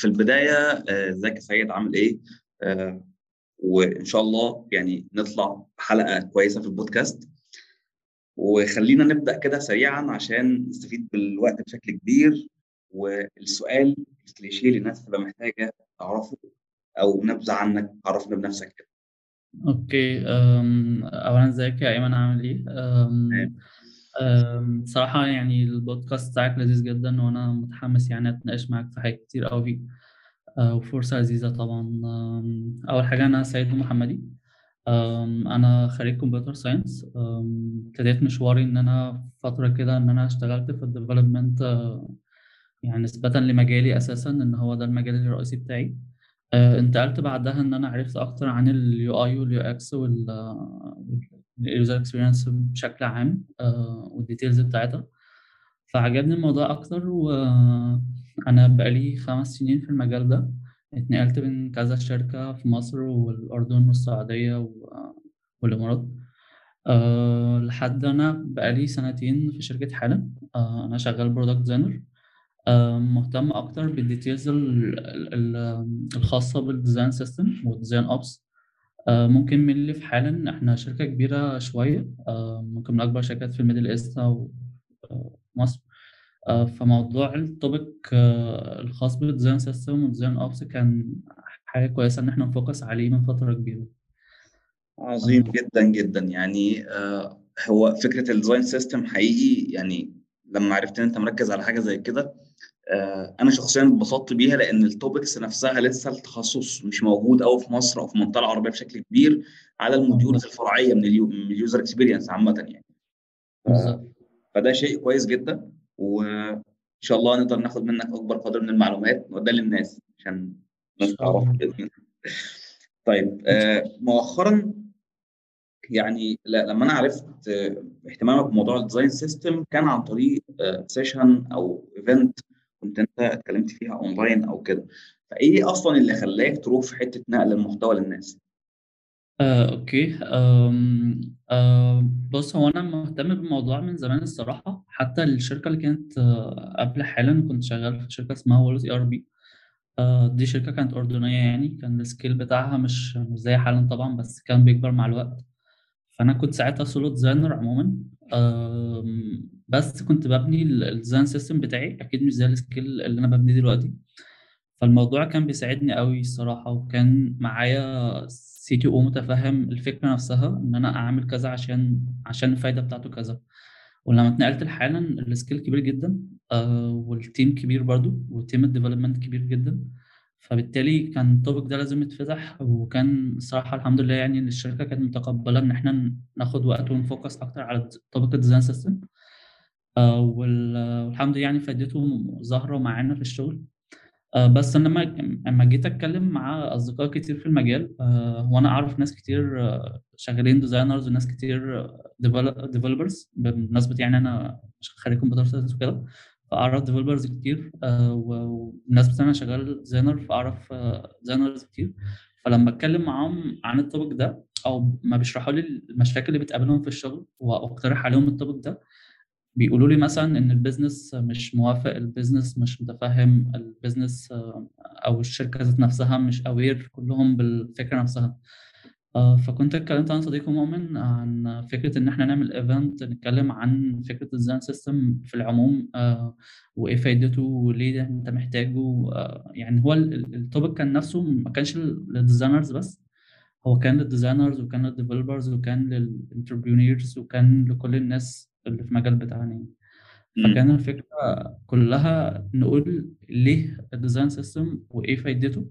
في البداية آه، ازيك يا سيد عامل إيه؟ آه، وإن شاء الله يعني نطلع بحلقة كويسة في البودكاست. وخلينا نبدأ كده سريعا عشان نستفيد بالوقت بشكل كبير. والسؤال الكليشيه اللي الناس تبقى محتاجة تعرفه أو نبذة عنك عرفنا بنفسك كده. okay اولا ازيك يا ايمن عامل إيه؟ أم، صراحة يعني البودكاست بتاعك لذيذ جدا وأنا متحمس يعني أتناقش معاك في حاجات كتير فيه أه، وفرصة لذيذة طبعا. أم، أول حاجة أنا سيد محمدي أم، أنا خريج computer science. ابتديت مشواري إن أنا فترة كده إن أنا اشتغلت في ال development يعني نسبة لمجالي أساسا إن هو ده المجال الرئيسي بتاعي. آه، انتقلت بعدها إن أنا عرفت أكتر عن ال UI وال UX وال user experience بشكل عام آه، وال details بتاعتها. فعجبني الموضوع أكتر وأنا بقالي خمس سنين في المجال ده. اتنقلت من كذا شركة في مصر والأردن والسعودية والإمارات. أه لحد أنا بقالي سنتين في شركة حالا. أه أنا شغال product designer آه، مهتم أكتر بال details ال- ال- ال- الخاصة بال design system وال design ops ممكن من اللي في حالا إحنا شركة كبيرة شوية آه، ممكن من أكبر شركات في ال Middle East أو آه، مصر. آه، فموضوع ال topic الخاص بال design system وال design ops كان حاجة كويسة إن إحنا ن focus عليه من فترة كبيرة. عظيم جدا جدا. يعني آه، هو فكرة ال design system حقيقي يعني لما عرفت إن أنت مركز على حاجة زي كده آه، أنا شخصيا اتبسطت بيها لأن ال topics نفسها لسه التخصص مش موجود قوي في مصر أو في المنطقة العربية بشكل كبير على ال modules الفرعية من ال U... من ال user experience عامة يعني. فده شيء كويس جدا وإن شاء الله نقدر ناخد منك أكبر قدر من المعلومات نوديها للناس عشان إن الناس الله. طيب آه، مؤخرا يعني لما أنا عرفت آه، اهتمامك بموضوع ال design system كان عن طريق session أو event كنت أنت اتكلمت فيها اونلاين أو كده. فإيه أصلا اللي خلاك تروح في حتة نقل المحتوى للناس؟ آه، okay. آم، آه، بص هو أنا مهتم بالموضوع من زمان الصراحة. حتى الشركة اللي كانت آه، قبل حالا كنت شغال في شركة اسمها وولز اي ار بي دي شركة كانت أردنية يعني. كان ال scale بتاعها مش مش زي حالا طبعا بس كان بيكبر مع الوقت. فأنا كنت ساعتها solo designer عموما. بس كنت ببني ال design system بتاعي أكيد مش زي ال scale اللي أنا ببنيه دلوقتي. فالموضوع كان بيساعدني قوي الصراحة وكان معايا CTO متفهم الفكرة نفسها إن أنا أعمل كذا عشان عشان الفايدة بتاعته كذا. ولما اتنقلت لحالا ال scale كبير جدا آه وال team كبير برضو و team ال development كبير جدا. فبالتالي كان ال topic ده لازم يتفتح وكان الصراحة الحمد لله يعني إن الشركة كانت متقبلة إن إحنا ناخد وقت ون focus أكتر على topic ال design system وال- والحمد لله يعني فايدته ظاهرة معانا في الشغل. آه، بس أنا لما لما جيت أتكلم مع أصدقاء كتير في المجال آه، وأنا أعرف ناس كتير آه، شغالين designers وناس كتير developers بمناسبة يعني أنا خريج computer science وكده. فاعرف developers كتير آه، و- وبمناسبه أنا شغال designer فأعرف designers كتير. فلما أتكلم معاهم عن ال topic ده أو ما بيشرحوا لي المشاكل اللي بتقابلهم في الشغل وأقترح عليهم ال topic ده بيقولوا لي مثلا إن ال business مش موافق ال business مش متفهم ال business آه، أو الشركة ذات نفسها مش aware كلهم بالفكرة نفسها. آه، فكنت اتكلمت عن صديقي مؤمن عن فكرة إن إحنا نعمل event نتكلم عن فكرة ال design system في العموم آه، وإيه فايدته وليه أنت محتاجه آه، يعني هو ال topic كان نفسه ما كانش لل designers بس هو كان لل designers وكان لل developers وكان لل entrepreneurs وكان لكل الناس اللي في المجال بتاعنا يعني. فكان الفكرة كلها نقول ليه ال design system وإيه فايدته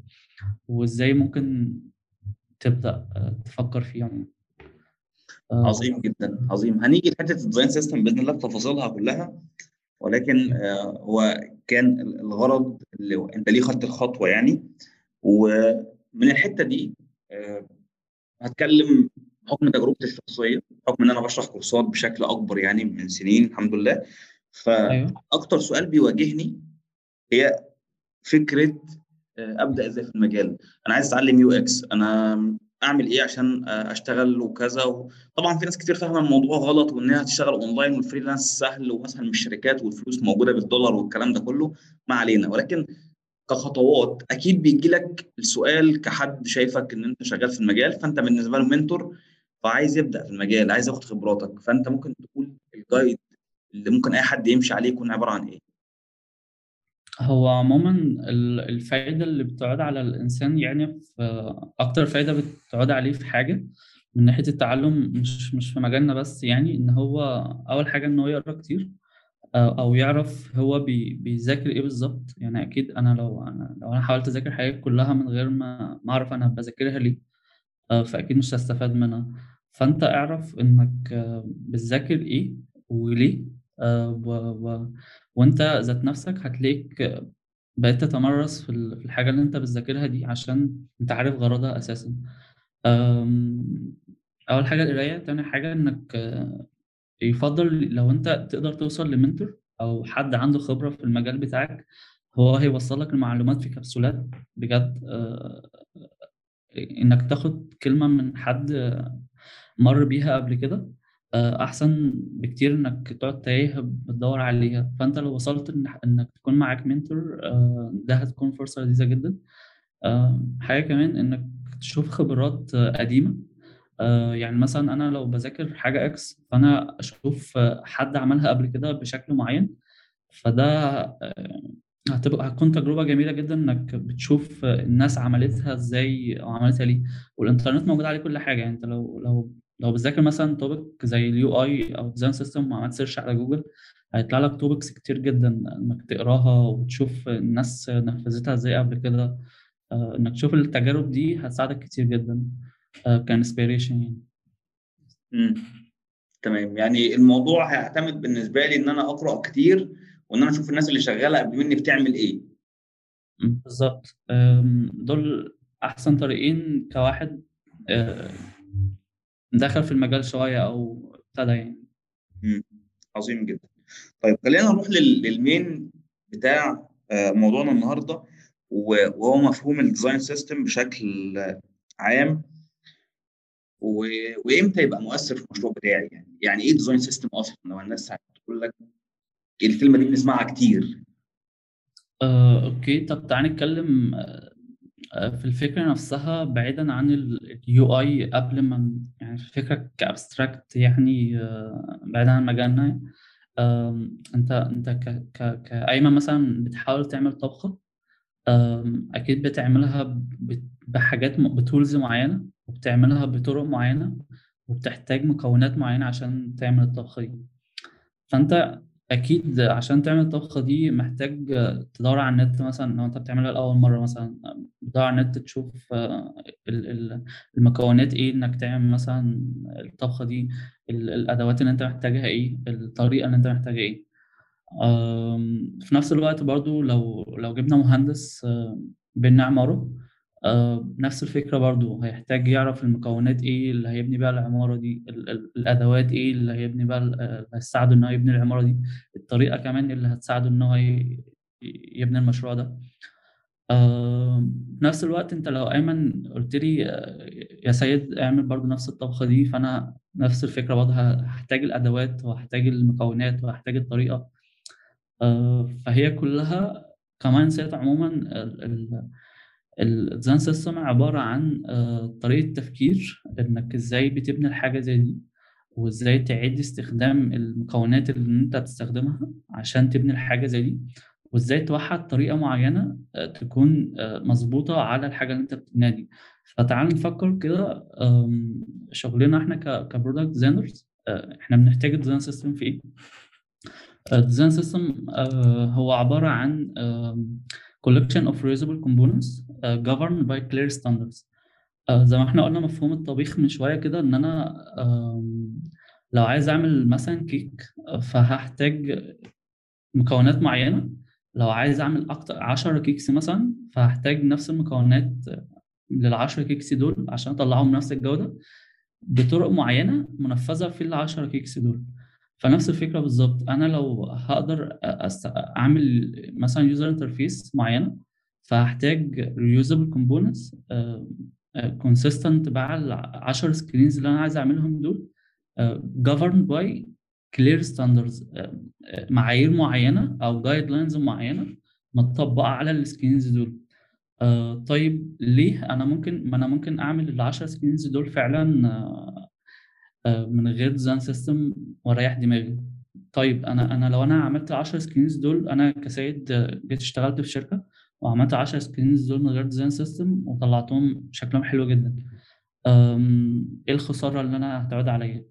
وإزاي ممكن تبدأ آه، تفكر فيه يعني آه، عظيم جدا عظيم. هنيجي لحتة ال design system بإذن الله بتفاصيلها كلها ولكن آه، هو كان الغرض اللي أنت ليه خدت الخطوة يعني. ومن الحتة دي هتكلم بحكم تجربتي الشخصية بحكم إن أنا بشرح كورسات بشكل أكبر يعني من سنين الحمد لله. أيوه. فأكتر سؤال بيواجهني هي فكرة أبدأ إزاي في المجال؟ أنا عايز أتعلم UX. أنا أعمل إيه عشان آه، أشتغل وكذا. طبعا في ناس كتير فاهمة الموضوع غلط وإنها تشتغل online وال freelance سهل ومثلا من الشركات والفلوس موجودة بالدولار والكلام ده كله. ما علينا. ولكن كخطوات أكيد بيجي لك السؤال كحد شايفك إن أنت شغال في المجال فأنت بالنسبة له mentor فعايز يبدأ في المجال عايز ياخد خبراتك. فأنت ممكن تقول ال guide اللي ممكن أي حد يمشي عليه يكون عبارة عن إيه؟ هو عموما ال- الفايدة اللي بتعود على الإنسان يعني في أكتر فايدة بتعود عليه في حاجة من ناحية التعلم مش مش في مجالنا بس يعني إن هو أول حاجة إن هو يقرأ كتير أو أو يعرف هو بي بيذاكر إيه بالظبط. يعني أكيد أنا لو أنا لو أنا حاولت أذاكر حاجات كلها من غير ما ما أعرف أنا بذاكرها ليه آه، فأكيد مش هستفاد منها. فأنت اعرف إنك آه، بتذاكر إيه وليه آه، و... و... وأنت ذات نفسك هتلاقيك بقيت تتمرس في ال- في الحاجة اللي أنت بتذاكرها دي عشان أنت عارف غرضها أساسا. آم، أول حاجة القراية تاني حاجة آه، يفضل لو أنت تقدر توصل لمنتور أو حد عنده خبرة في المجال بتاعك هو هيوصل لك المعلومات في كبسولات. بجد آه، إنك تاخد كلمة من حد مر بيها قبل كده. آه، أحسن بكتير إنك تقعد تايه بتدور عليها. فأنت لو وصلت إنك تكون معاك منتور آه، ده هتكون فرصة لذيذة جدا. حاجة كمان إنك تشوف خبرات قديمة. آه، يعني مثلا أنا لو بذاكر حاجة إكس فأنا أشوف آه، حد عملها قبل كده بشكل معين. فده هتبقى هتكون تجربة جميلة جدا إنك بتشوف الناس عملتها إزاي أو عملتها ليه. والإنترنت موجود عليه كل حاجة. يعني أنت لو لو لو بتذاكر مثلا topic زي ال UI أو design system وعملت search على جوجل هيطلع لك topics كتير جدا إنك تقراها وتشوف الناس نفذتها إزاي قبل كده. آه، إنك تشوف التجارب دي هتساعدك كتير جدا ك inspiration يعني. تمام. يعني الموضوع هيعتمد بالنسبة لي إن أنا أقرأ كتير وإن أنا أشوف الناس اللي شغالة قبل مني بتعمل إيه. بالظبط. دول أحسن طريقين كواحد آه، دخل في المجال شوية أو ابتدى يعني. عظيم جدا. طيب خلينا نروح لل- لل main بتاع آه، موضوعنا النهارده وهو مفهوم ال design system بشكل آه، عام وإمتى يبقى مؤثر في المشروع بتاعي؟ يعني يعني إيه design system أصلا؟ لو الناس هتقول لك الكلمة دي بنسمعها كتير. آه، okay. طب تعالى نتكلم آه، في الفكرة نفسها بعيدا عن ال UI قبل ما الفكرة ك abstract يعني آه، بعيدا عن مجالنا أنت أنت كأيمن مثلا بتحاول تعمل طبخة؟ أكيد بتعملها بحاجات ب tools معينة وبتعملها بطرق معينة وبتحتاج مكونات معينة عشان تعمل الطبخة دي. فأنت أكيد عشان تعمل الطبخة دي محتاج تدور على النت مثلا لو أنت بتعملها لأول مرة مثلا تدور على النت تشوف آه، ال- ال- المكونات إيه إنك تعمل مثلا الطبخة دي ال- الأدوات اللي أنت محتاجها إيه الطريقة اللي أنت محتاجها إيه. آم، في نفس الوقت برضو لو لو جبنا مهندس آه، بينا عمارة آه، نفس الفكرة برضو هيحتاج يعرف المكونات إيه اللي هيبني بيها العمارة دي ال- ال- الأدوات إيه اللي هيبني بيها ال- اللي هتساعده إن هو يبني العمارة دي الطريقة كمان اللي هتساعده إن هو يبني المشروع ده. آه، في نفس الوقت أنت لو ايمن قلت لي آه، يا سيد اعمل برضو نفس الطبخة دي فأنا نفس الفكرة برضه هحتاج الأدوات وهحتاج المكونات وهحتاج الطريقة. آه، فهي كلها ك mindset عموما ال design system عبارة عن آه، طريقة تفكير إنك إزاي بتبني الحاجة زي دي وإزاي تعيد استخدام المكونات اللي أنت بتستخدمها عشان تبني الحاجة زي دي وإزاي توحد طريقة معينة آه، تكون آه، مظبوطة على الحاجة اللي أنت بتبنيها دي. فتعال نفكر كده شغلنا إحنا ك product designers إحنا بنحتاج ال design system في إيه؟ ال design system هو عبارة عن collection of reusable components آه، governed by clear standards. آه، زي ما إحنا قلنا مفهوم الطبيخ من شوية كده إن أنا آم، لو عايز أعمل مثلا كيك آه، فهحتاج مكونات معينة. لو عايز أعمل أكتر 10 cakes مثلا فهحتاج نفس المكونات للعشرة cakes دول عشان أطلعهم بنفس الجودة بطرق معينة منفذة في العشرة cakes دول. فنفس الفكرة بالظبط أنا لو هقدر. أعمل مثلا user interface معينة فهحتاج reusable components آه، آه، consistent مع العشر screens اللي أنا عايز أعملهم دول آه، governed by clear standards معايير معينة أو guidelines معينة متطبقة على ال screens دول طيب ليه أنا ممكن ما أنا ممكن أعمل ال 10 screens دول فعلا من غير design system وأريح دماغي. طيب أنا أنا لو أنا عملت 10 screens دول أنا ك seed آه، جيت اشتغلت في شركة وعملت 10 screens دول من غير design system وطلعتهم شكلهم حلو جدا. إيه الخسارة اللي أنا هتعود عليا؟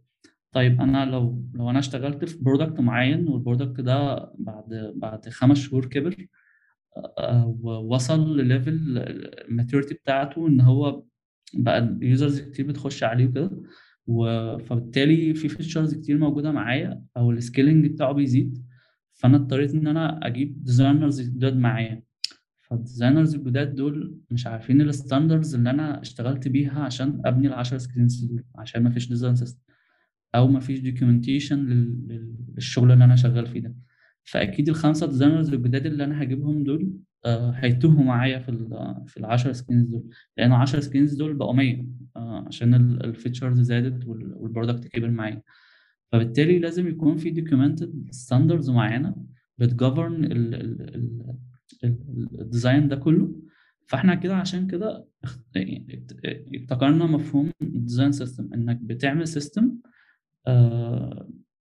طيب أنا لو لو أنا اشتغلت في product معين وال product ده بعد بعد خمس شهور كبر آه، ووصل لل level ال maturity بتاعته إن هو بقى users كتير بتخش عليه وكده و- فبالتالي في features كتير موجودة معايا أو ال scaling بتاعه بيزيد فأنا اضطريت إن أنا أجيب designers جداد معايا. فال designers الجداد دول مش عارفين ال standards اللي أنا اشتغلت بيها عشان أبني ال 10 screens دول عشان ما فيش design system أو ما فيش documentation للشغل اللي أنا شغال فيه ده. فأكيد الخمسة designers الجداد اللي أنا هجيبهم دول هيتوهوا معايا في ال في ال 10 screens دول. لأن 10 screens دول بقوا 100 آه، عشان ال features زادت وال product كبر معايا. فبالتالي لازم يكون في documented standards معينة بت govern ال design ده كله. فاحنا كده عشان كده ابتكرنا مفهوم ال design system إنك بتعمل system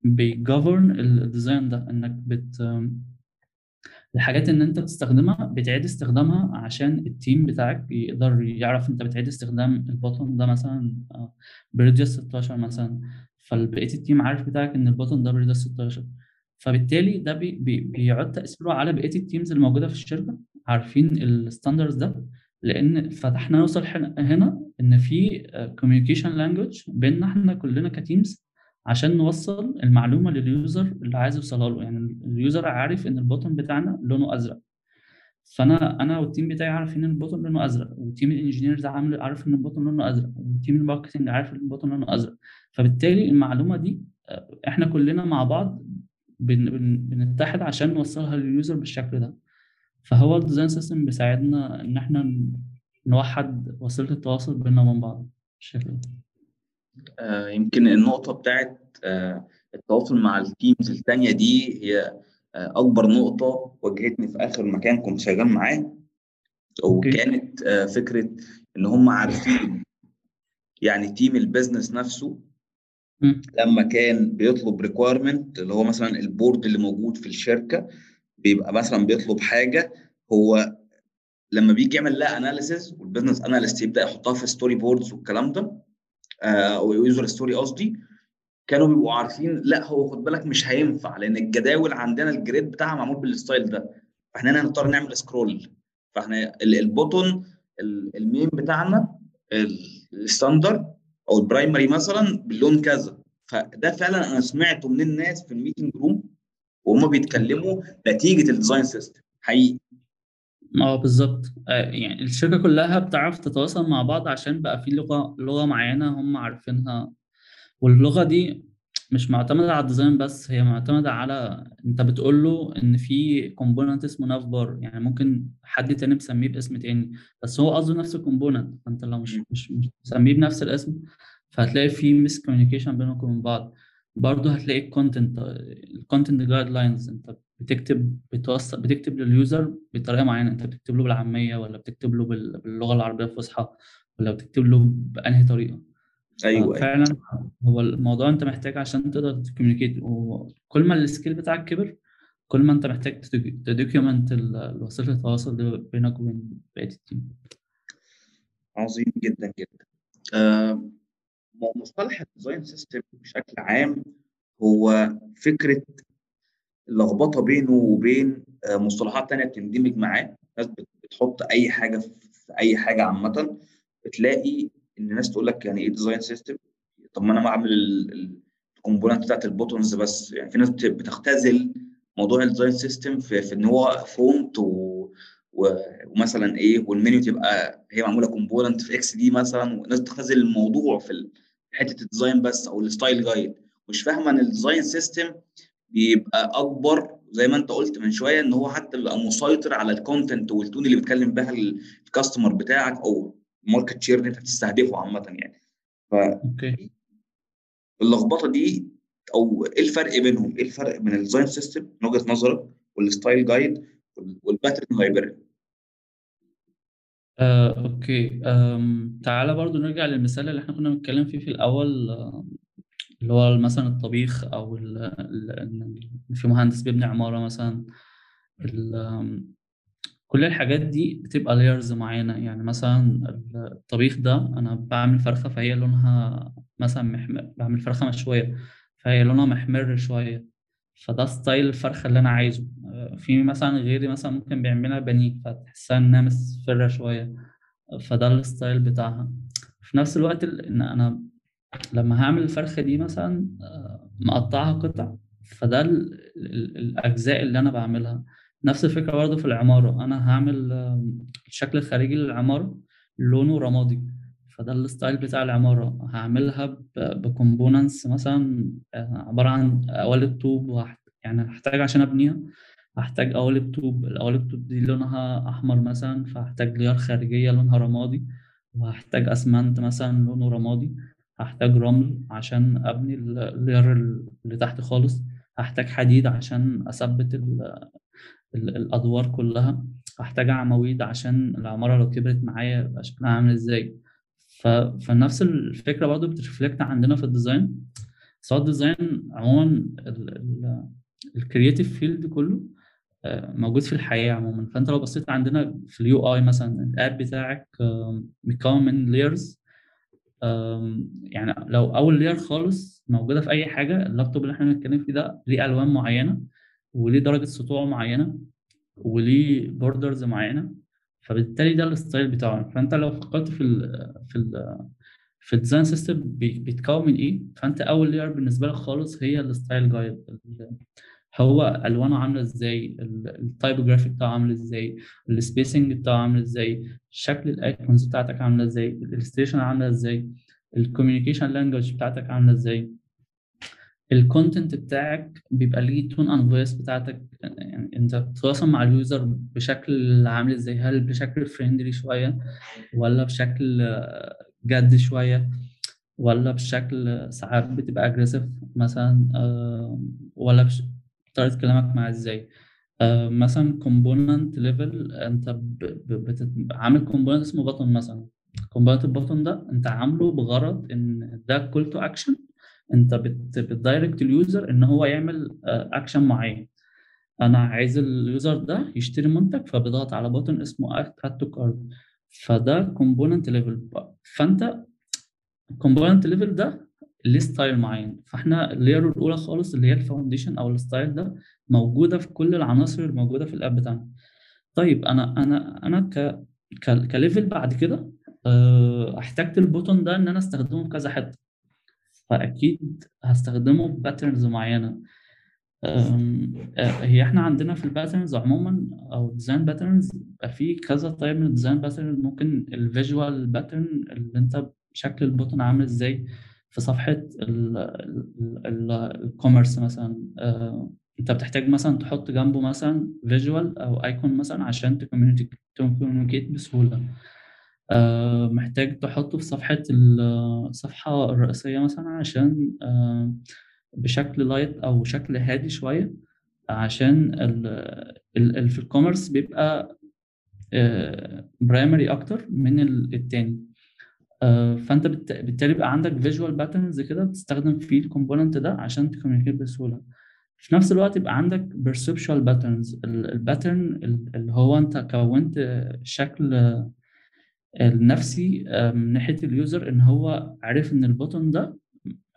بي govern ال design ده إنك بت الحاجات ان انت بتستخدمها بتعيد استخدامها عشان ال team بتاعك يقدر يعرف انت بتعيد استخدام ال button ده مثلا ب radius 16 مثلا. فبقية ال team عارف بتاعك إن ال button ده ب radius 16 فبالتالي ده بي بي تأثيره على بقية ال teams اللي موجودة في الشركة. عارفين ال standards ده؟ لأن فتحنا نوصل هنا إن في communication language بيننا إحنا كلنا ك teams عشان نوصل المعلومة لل user اللي عايز يوصلها له. يعني ال user عارف إن ال button بتاعنا لونه أزرق. فأنا أنا وال team بتاعي عارفين إن ال button لونه أزرق. و team ال engineers عامل عارف إن ال button لونه أزرق. و team ال marketing عارف إن ال button لونه أزرق. فبالتالي المعلومة دي آه، إحنا كلنا مع بعض بن بن بنتحد عشان نوصلها لل user بالشكل ده. فهو ال design system بيساعدنا إن إحنا نوحد وسيلة التواصل بيننا وبين بعض. بالشكل ده يمكن النقطة بتاعت آه، التواصل مع ال teams التانية دي هي آه، أكبر نقطة واجهتني في آخر مكان كنت شغال معاه وكانت آه، فكرة إن هم عارفين يعني team ال business نفسه. لما كان بيطلب requirement اللي هو مثلا ال board اللي موجود في الشركة بيبقى مثلا بيطلب حاجة هو لما بيجي يعمل لها analysis وال business analyst يبدأ يحطها في story boards والكلام ده آه، أو user story قصدي كانوا بيبقوا عارفين لا هو خد بالك مش هينفع لأن الجداول عندنا ال grid بتاعها معمول بال style ده. فإحنا هنا هنضطر نعمل scroll فإحنا ال- ال button ال- ال main بتاعنا ال- ال standard أو ال primary مثلا باللون كذا. فده فعلا أنا سمعته من الناس في ال meeting room وهم بيتكلموا نتيجة ال design system حقيقي. آه بالظبط. آه، يعني الشركة كلها بتعرف تتواصل مع بعض عشان بقى في لغة لغة معينة هم عارفينها. واللغة دي مش معتمدة على ال design بس هي معتمدة على انت بتقول له ان في component اسمه nav bar يعني ممكن حد تاني مسميه باسم تاني بس هو قصده نفس ال component فانت لو مش مش مسميه بنفس الاسم فهتلاقي في miscommunication بينكم وبين بعض. برضه هتلاقي ال content ال content guidelines انت بتكتب بتوصل بتكتب لل user بطريقة معينة. انت بتكتب له بالعامية ولا بتكتب له بال- باللغة العربية الفصحى ولا بتكتب له بأنهي طريقة. أيوه أيوه. ففعلا هو الموضوع انت محتاج عشان تقدر ت communicate. وكل ما ال scale بتاعك كبر كل ما انت محتاج ت document وسيله التواصل ده بينك وبين بقية ال team عظيم جدا جدا. آه، مصطلح ال design system بشكل عام هو فكرة اللخبطه بينه وبين آه، مصطلحات تانية بتندمج معاه. ناس بت- بتحط أي حاجة في أي حاجة عامة. بتلاقي إن الناس تقول لك يعني إيه design system طب ما أنا بعمل ال component بتاعت ال buttons بس. يعني في ناس بت- بتختزل موضوع ال design system في, في إن هو font و و- ومثلا إيه والمنيو تبقى هي معمولة component في XD مثلا. وناس بتختزل الموضوع في حتة ال design بس أو ال style guide مش فاهمة إن ال design system بيبقى أكبر زي ما أنت قلت من شوية إن هو حتى بيبقى مسيطر على ال content وال tone اللي بيتكلم بها ال customer بتاعك أو ال market share اللي أنت بتستهدفه عامة يعني. okay. فاللخبطه دي أو إيه الفرق بينهم؟ إيه الفرق بين ال design system من وجهة نظرك وال style guide وال pattern library آه، okay. آم، تعالى برضو نرجع للمثال اللي إحنا كنا بنتكلم فيه في الأول آه، اللي هو مثلا الطبيخ أو ال- ال- إن في مهندس بيبني عمارة مثلا. كل الحاجات دي بتبقى layers معينة. يعني مثلا الطبيخ ده أنا بعمل فرخة فهي لونها مثلا محمر بعمل فرخة مشوية فهي لونها محمر شوية. فده style الفرخة اللي أنا عايزه. في مثلا غيري مثلا ممكن بيعملها بانيه فتحسها إنها مصفرة شوية فده ال style بتاعها. في نفس الوقت ال- إن أنا لما هعمل الفرخة دي مثلا آه، مقطعها قطع فده ال- ال- الأجزاء اللي أنا بعملها. نفس الفكرة برضه في العمارة. أنا هعمل الشكل الخارجي للعمارة لونه رمادي فده ال style بتاع العمارة. هعملها ب components مثلا آه، عبارة عن قوالب طوب وهحت... يعني هحتاج عشان أبنيها. هحتاج قوالب طوب القوالب طوب دي لونها أحمر مثلا فهحتاج layer خارجية لونها رمادي وهحتاج أسمنت مثلا لونه رمادي هحتاج رمل عشان أبني ال- ال layer اللي تحت خالص هحتاج حديد عشان أثبت ال- ال- الأدوار كلها هحتاج عواميد عشان العمارة لو كبرت معايا يبقى شكلها عامل إزاي. ف... فنفس الفكرة برضو بت reflect عندنا في ال design. سواء ال design عموما ال creative field كله موجود في الحياة عموما. فأنت لو بصيت عندنا في ال UI مثلا ال app بتاعك مكون من أم، يعني لو أول layer خالص موجودة في أي حاجة اللابتوب اللي إحنا بنتكلم فيه ده ليه ألوان معينة وليه درجة سطوع معينة وليه borders معينة. فبالتالي ده ال style بتاعه. فأنت لو فكرت في ال في ال في ال design system بيتكون من إيه؟ فأنت أول layer بالنسبة لك خالص هي ال style guide هو ألوانه عاملة إزاي؟ ال typography بتاعه عامل إزاي؟ ال spacing بتاعه عامل إزاي؟ شكل ال icons بتاعتك عاملة إزاي؟ ال illustration عاملة إزاي؟ ال communication language بتاعتك عاملة إزاي؟ ال content بتاعك بيبقى ليه tone and voice بتاعتك يعني أنت بتتواصل مع ال user بشكل عامل إزاي؟ هل بشكل friendly شوية ولا بشكل جد شوية ولا بشكل ساعات بتبقى aggressive مثلا آه، ولا بش... طريقه كلامك معاه إزاي؟ آه، مثلا component level انت. عامل component اسمه button مثلا. component ال button ده انت عامله بغرض ان ده call to action انت بت... بتdirect اليوزر ان هو يعمل اكشن معين. أنا عايز اليوزر ده يشتري منتج فبضغط على بطن اسمه اد تو كارد فده كومبوننت ليفل فانت ال component level ده ليه style معين. فاحنا ال layer الأولى خالص اللي هي ال foundation أو ال style ده موجودة في كل العناصر الموجوده في ال app بتاعنا. طيب أنا أنا أنا ك ك level بعد كده آه، احتجت ال button ده إن أنا أستخدمه في كذا حتة. فأكيد هستخدمه patterns معينة. آه، هي إحنا عندنا في ال patterns عموما أو design patterns بيبقى في كذا type من ال design pattern ممكن ال visual pattern اللي أنت شكل ال button عامل إزاي. في صفحة ال e-commerce مثلا آه، أنت بتحتاج مثلا تحط جنبه مثلا visual أو icon مثلا عشان ت communicate بسهولة. آه، محتاج تحطه في صفحة الصفحة الرئيسية مثلا عشان آه، بشكل light أو شكل هادي شوية عشان في ال e-commerce بيبقى primary أكتر من ال- التاني. آه، بالت- بالتالي بيبقى عندك visual patterns كده بتستخدم فيه ال component ده عشان ت communicate بسهولة. في نفس الوقت يبقى عندك perceptual patterns. ال pattern اللي هو أنت كونت شكل النفسي آه، من ناحية ال user إن هو عرف إن ال button ده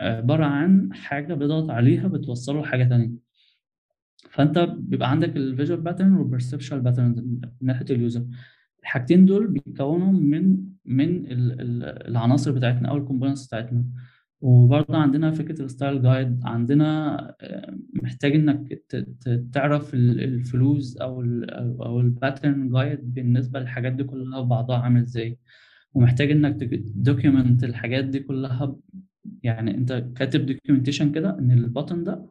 عبارة عن حاجة بيضغط عليها بتوصله لحاجة تانية. فأنت بيبقى عندك ال visual pattern وال perceptual pattern من ناحية ال user الحاجتين دول بيكونوا من من ال- ال- العناصر بتاعتنا أو ال components بتاعتنا. وبرضه عندنا فكرة ال style guide عندنا آه، محتاج ت- تعرف ال- ال flows أو ال أو ال pattern guide بالنسبة للحاجات دي كلها بعضها عامل إزاي. ومحتاج إنك document الحاجات دي كلها يعني أنت كاتب documentation كده إن ال button ده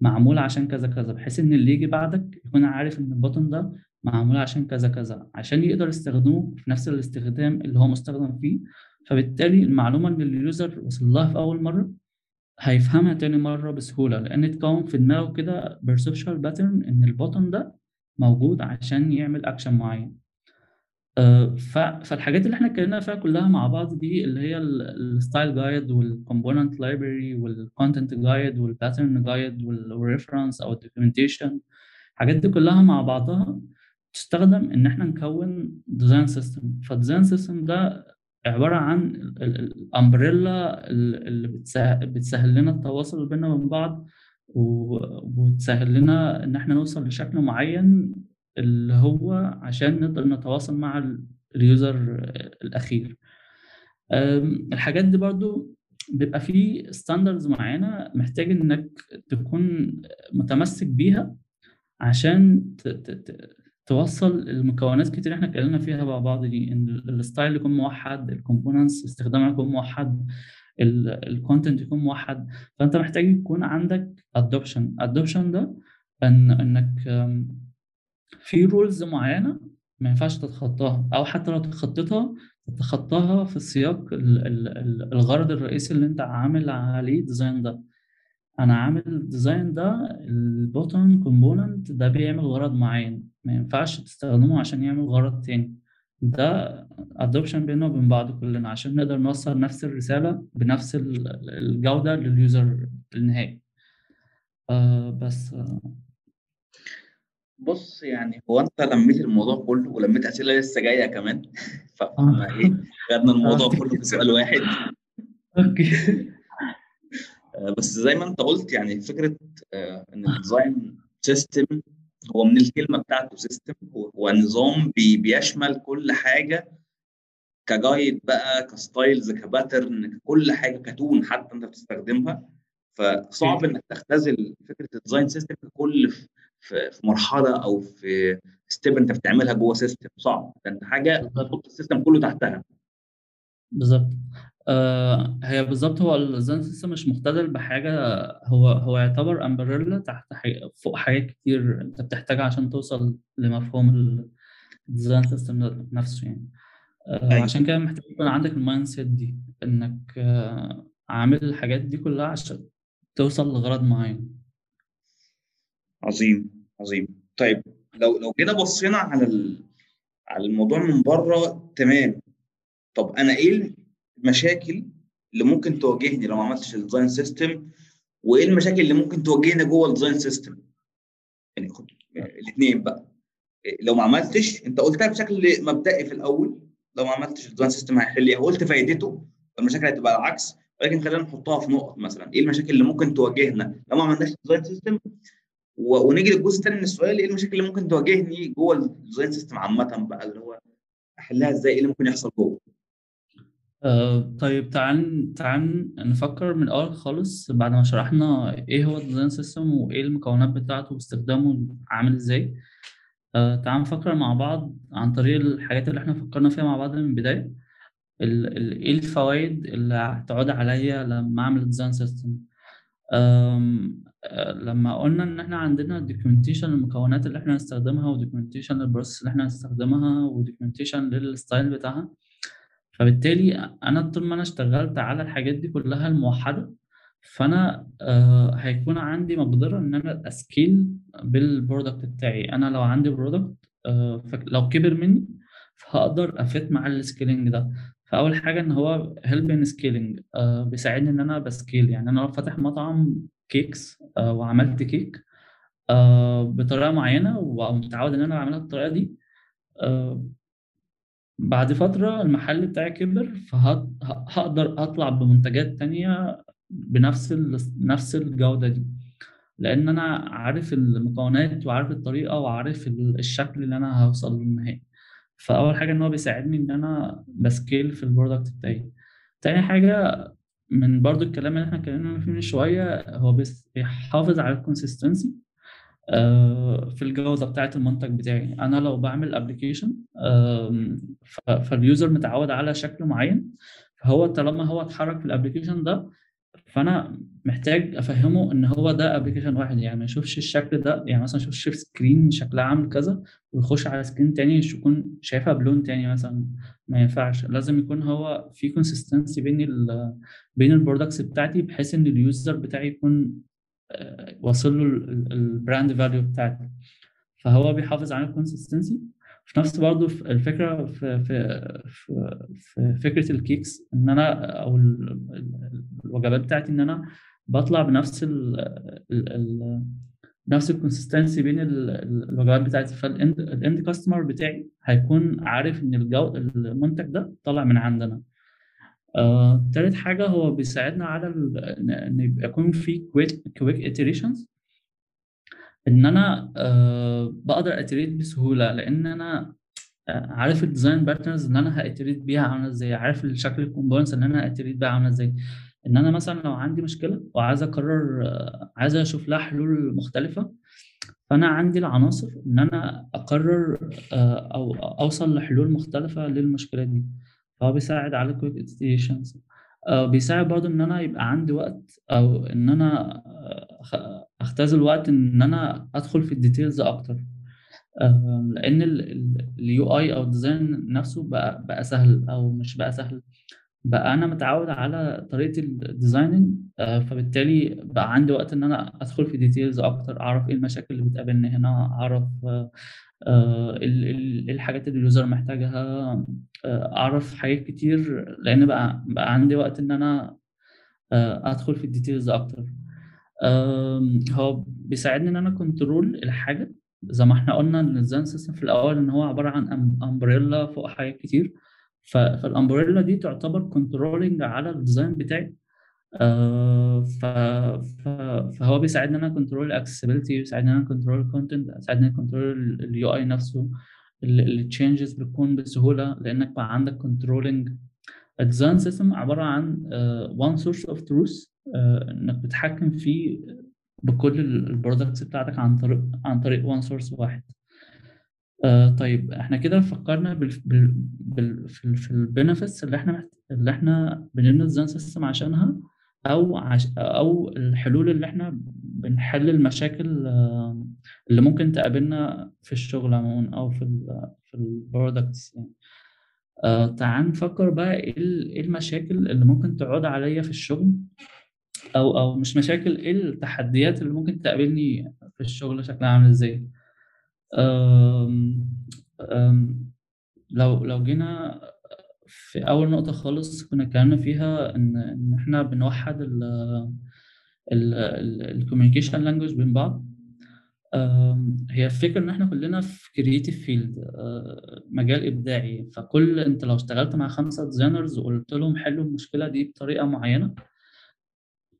معمول عشان كذا كذا بحيث إن اللي يجي بعدك يكون عارف إن ال button ده معمول عشان كذا كذا عشان يقدر يستخدمه في نفس الاستخدام اللي هو مستخدم فيه. فبالتالي المعلومة اللي ال user وصل لها في أول مرة هيفهمها تاني مرة بسهولة لأن اتكون في دماغه كده perceptual pattern إن ال button ده موجود عشان يعمل اكشن معين. آه، فالحاجات اللي إحنا اتكلمنا فيها كلها مع بعض دي اللي هي الستايل جايد والكومبوننت لايبرري والكونتنت جايد والباترن جايد والريفرنس أو ال documentation الحاجات دي كلها مع بعضها تستخدم إن إحنا نكون design system فال design system ده عبارة عن ال umbrella اللي بتسهل, لنا التواصل بيننا وبين بعض وتسهل لنا إن إحنا نوصل لشكل معين اللي هو عشان نقدر نتواصل مع ال- ال user الأخير. الحاجات دي برضو بيبقى فيه standards معينة محتاج إنك تكون متمسك بيها عشان توصل المكونات كتير إحنا اتكلمنا فيها مع بعض دي إن ال- ال style يكون موحد ال components استخدامها يكون موحد ال content يكون موحد. فأنت محتاج يكون عندك adoption adoption ده ان إنك في rules معينة ما ينفعش تتخطاها أو حتى لو تخطيتها تتخطاها في السياق ال- ال- ال- الغرض الرئيسي اللي أنت عامل عليه design ده. أنا عامل ال design ده ال button component ده بيعمل غرض معين. ما ينفعش تستخدمه عشان يعمل غرض تاني. ده adoption بيننا وبين بعض كلنا عشان نقدر نوصل نفس الرسالة بنفس ال- الجودة لل user النهائي. آه بس آه. بص يعني هو أنت لميت الموضوع كله ولميت أسئلة لسه جاية كمان؟ فاحنا آه. إيه خدنا الموضوع آه. كله في سؤال واحد. okay. آه، بس زي ما أنت قلت يعني فكرة إن ال design system هو من الكلمة بتاعته system هو نظام بي- بيشمل كل حاجة ك guide بقى ك styles ك pattern كل حاجة ك tone حتى أنت بتستخدمها. فصعب إنك تختزل فكرة ال design system في في في مرحلة أو في step أنت بتعملها جوه system صعب. أنت حاجة. تحط ال system كله تحتها. بالظبط. آه هي بالظبط هو ال design system مش مختلف بحاجة هو هو يعتبر umbrella تحت حي... فوق حاجات كتير انت بتحتاجها عشان توصل لمفهوم ال design system نفسه يعني. آه أيوة. عشان كده محتاج يكون عندك ال mindset دي إنك آه عامل الحاجات دي كلها عشان توصل لغرض معين. عظيم عظيم. طيب لو لو جينا بصينا على ال- على الموضوع من بره تمام. طب أنا إيه المشاكل اللي ممكن تواجهني لو ما عملتش ال design system وإيه المشاكل اللي ممكن تواجهني جوه ال design system يعني خد الاثنين بقى. لو ما عملتش أنت قلتها بشكل مبدئي في الأول لو ما عملتش ال design system هيحل إيه قلت فايدته المشاكل هتبقى العكس. ولكن خلينا نحطها في نقط مثلا. إيه المشاكل اللي ممكن تواجهنا لو ما عملناش design system ونيجي للجزء الثاني من السؤال إيه المشاكل اللي ممكن تواجهني جوه ال design system عامة بقى؟ اللي هو أحلها إزاي؟ إيه اللي ممكن يحصل جوه؟ آه طيب تعال تعال نفكر من الأول خالص بعد ما شرحنا إيه هو ال design system وإيه المكونات بتاعته واستخدامه عامل إزاي. آه تعال نفكر مع بعض عن طريق الحاجات اللي إحنا فكرنا فيها مع بعض من البداية. ال- ال- إيه الفوائد اللي هتعود عليا لما أعمل design system آه، لما قلنا إن إحنا عندنا documentation المكونات اللي إحنا هنستخدمها و documentation لل process اللي إحنا هنستخدمها و documentation لل style بتاعها فبالتالي أنا طول ما أنا اشتغلت على الحاجات دي كلها الموحدة فأنا آه هيكون عندي مقدرة إن أنا أ scale بال product بتاعي. أنا لو عندي product آه لو كبر مني فهقدر ا fit مع ال scaling ده. فأول حاجة إن هو help in scaling آه بيساعدني إن أنا ب scale. يعني أنا لو فاتح مطعم كيكس آه وعملت كيك آه بطريقة معينة ومتعود إن أنا بعملها بالطريقة دي آه بعد فترة المحل بتاعي كبر فهقدر أطلع بمنتجات تانية بنفس. نفس الجودة دي. لأن أنا عارف المكونات وعارف الطريقة وعارف ال- الشكل اللي أنا هوصل للنهائي فأول حاجة إن هو بيساعدني إن أنا ب scale في ال product بتاعي. تاني حاجة من برضو الكلام اللي إحنا اتكلمنا فيه من شوية هو بيحافظ على ال consistency في الجودة بتاعة المنتج بتاعي. أنا لو بعمل application فال user متعود على شكل معين فهو طالما هو اتحرك في ال application ده فأنا محتاج أفهمه إن هو ده application واحد. يعني ما يشوفش الشكل ده يعني مثلا يشوف يشوف screen شكلها عامل كذا ويخش على screen تاني يكون شايفها بلون تاني مثلا. ما ينفعش. لازم يكون هو في consistency بين بين ال products بتاعتي بحيث إن ال user بتاعي يكون آه، واصل له ال brand value بتاعتي فهو بيحافظ على ال consistency في نفس برضه الفكرة في في في, فكرة ال cakes إن أنا أو ال- ال- الوجبات بتاعتي إن أنا بطلع بنفس ال ال ال نفس ال consistency بين ال- ال- الوجبات بتاعتي. فال end ال end customer بتاعي هيكون عارف إن الجو المنتج ده طالع من عندنا. آه، تالت حاجة هو بيساعدنا على إن إن يبقى يكون في quick quick iterations. إن أنا آه، بقدر iterate بسهولة لأن أنا آه، عارف ال design patterns اللي أنا ه iterate بيها عاملة إزاي عارف الشكل ال components اللي أنا ه iterate بيها عاملة إزاي. إن أنا مثلا لو عندي مشكلة وعايز أقرر عايز أشوف لها حلول مختلفة فأنا عندي العناصر إن أنا أقرر أو أوصل لحلول مختلفة للمشكلة دي. فهو بيساعد على quick iterations بيساعد برضه إن أنا يبقى عندي وقت أو إن أنا آه، أختزل وقت إن أنا أدخل في ال details أكتر. آه، لأن ال UI أو ال design نفسه بقى بقى سهل أو مش بقى سهل. بقى أنا متعود على طريقة ال designing فبالتالي بقى عندي وقت إن أنا أدخل في details أكتر أعرف إيه المشاكل اللي بتقابلني هنا أعرف آه، ال- ال- الحاجات اللي ال user محتاجها آه، أعرف حاجات كتير لأن بقى بقى عندي وقت إن أنا آه، أدخل في ال details أكتر. آم، هو بيساعدني إن أنا control الحاجة. زي ما إحنا قلنا إن ال design system في الأول إن هو عبارة عن umbrella فوق حاجات كتير. فال umbrella دي تعتبر controlling على ال design بتاعي. ف... ف... فهو بيساعدني إن أنا control ال accessibility بيساعدني إن أنا control ال content بيساعدني control ال UI نفسه ال changes بتكون بسهولة لأنك بقى عندك controlling ال design system عبارة عن one source of truth إنك بتتحكم فيه بكل ال products بتاعتك عن طريق عن طريق one source واحد آه طيب إحنا كده فكرنا بال بال بال في, في ال benefits اللي إحنا. اللي إحنا بنبني design system عشانها أو عش... أو الحلول اللي إحنا بنحل المشاكل اللي ممكن تقابلنا في الشغل عموما أو في ال في ال products يعني. آه تعال نفكر بقى ال- إيه المشاكل اللي ممكن تعود عليا في الشغل أو أو مش مشاكل إيه التحديات اللي ممكن تقابلني في الشغل شكلها عامل أم لو لو جينا في أول نقطة خالص كنا اتكلمنا فيها إن إن إحنا بنوحد ال ال communication language بين بعض. هي الفكرة إن إحنا كلنا في creative field مجال إبداعي. فكل أنت لو اشتغلت مع خمسة designers وقلت لهم حلوا المشكلة دي بطريقة معينة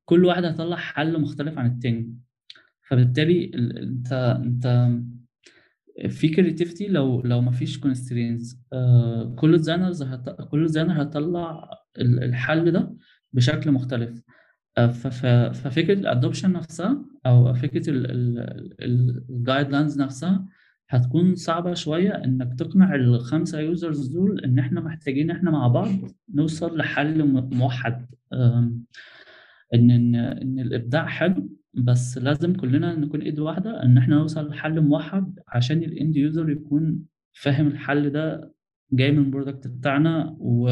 كل واحد هيطلع حل مختلف عن التاني. فبالتالي ال- أنت أنت في creativity لو لو ما فيش constraints كل designers. كل designer هيطلع ال- الحل ده بشكل مختلف آه، ففكرة ال adoption نفسها أو فكرة ال guidelines نفسها هتكون صعبة شوية إنك تقنع الخمسة users دول إن إحنا محتاجين إحنا مع بعض نوصل لحل موحد إن إن إن الإبداع حلو بس لازم كلنا نكون ايد واحدة ان إحنا نوصل لحل موحد عشان ال end user يكون فاهم الحل ده جاي من ال product بتاعنا و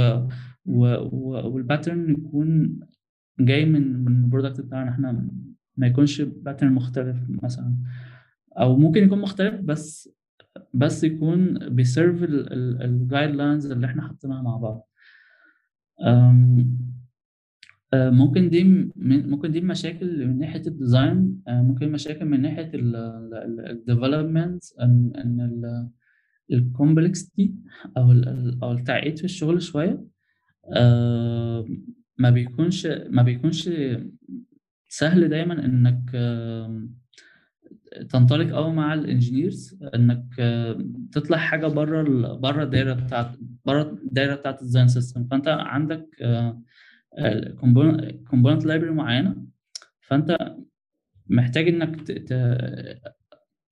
و و وال pattern يكون جاي من من ال product بتاعنا. إحنا ما يكونش pattern مختلف مثلا. أو ممكن يكون مختلف بس بس يكون بي serve ال guidelines اللي إحنا حاطينها مع بعض. آه، ممكن دي ممكن دي مشاكل من ناحية ال design آه، ممكن مشاكل من ناحية ال development ان ال complexity أو ال- أو التعقيد في الشغل شوية. آه، ما بيكونش ما بيكونش سهل دايما إنك تنطلق قوي مع ال engineers إنك تطلع حاجة بره بره الدايرة بتاعت بره الدايرة بتاعت ال design system فأنت عندك component library معينة فأنت محتاج إنك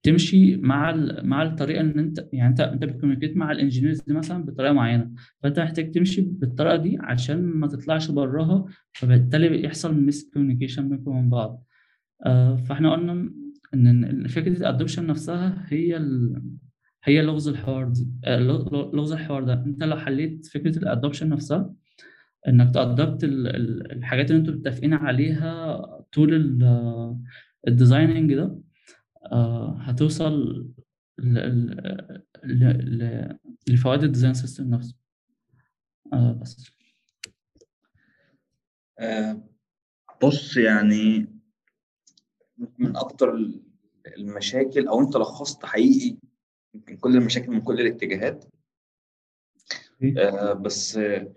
تمشي مع مع الطريقة إن أنت يعني أنت أنت بت communicate مع ال engineers دي مثلا بطريقة معينة فأنت محتاج تمشي بالطريقة دي عشان ما تطلعش براها فبالتالي يحصل miscommunication بينكم وبين بعض. آه، فإحنا قلنا إن فكرة ال adoption نفسها هي ال... هي لغز الحوار دي آه، لغ- لغز الحوار ده. أنت لو حليت فكرة ال adoption نفسها إنك ت adopt الحاجات اللي أنتوا متفقين عليها طول ال- ال designing ده آه، هتوصل لفوائد ال design system نفسه. آه بس. آه، بص يعني من أكتر المشاكل أو أنت لخصت حقيقي يمكن كل المشاكل من كل الاتجاهات. آه، بس آه،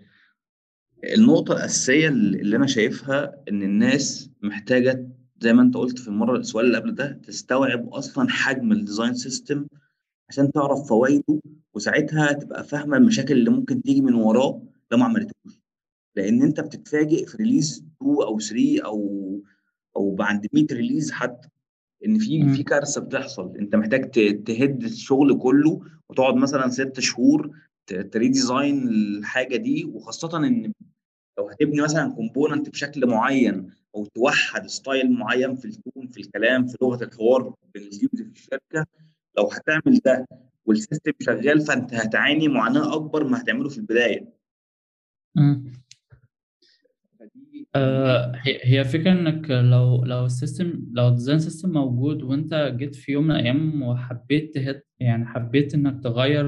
النقطة الأساسية اللي أنا شايفها إن الناس محتاجة زي ما أنت قلت في المرة السؤال اللي قبل ده تستوعب أصلا حجم ال design system عشان تعرف فوائده وساعتها تبقى فاهمة المشاكل اللي ممكن تيجي من وراه لو ما عملتهوش لأن أنت بتتفاجئ في release 2 أو 3 أو أو بعد 100 release حتى إن في. في كارثة بتحصل أنت محتاج تهد الشغل كله وتقعد مثلا ست شهور ت redesign الحاجة دي وخاصة إن لو هتبني مثلا component بشكل معين أو توحد style معين في ال tone في الكلام في لغة الحوار بين ال teams في الشركة لو هتعمل ده وال system شغال فأنت هتعاني معاناة أكبر ما هتعمله في البداية. آه، هي فكرة إنك لو لو ال system لو ال design system موجود وأنت جيت في يوم من الأيام وحبيت يعني حبيت إنك تغير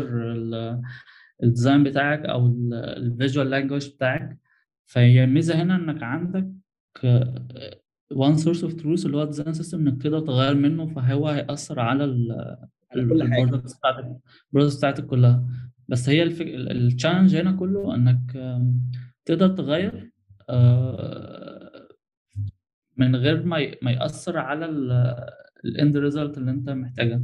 ال design بتاعك أو ال visual language بتاعك. فهي الميزة هنا إنك عندك one source of truth اللي هو ال design system إنك تقدر تغير منه فهو هيأثر على ال products بتاعتك ال products بتاعتك كلها. بس هي ال challenge هنا كله آم، تقدر تغير آه، من غير ما ي- ما يأثر على ال end result اللي أنت محتاجها.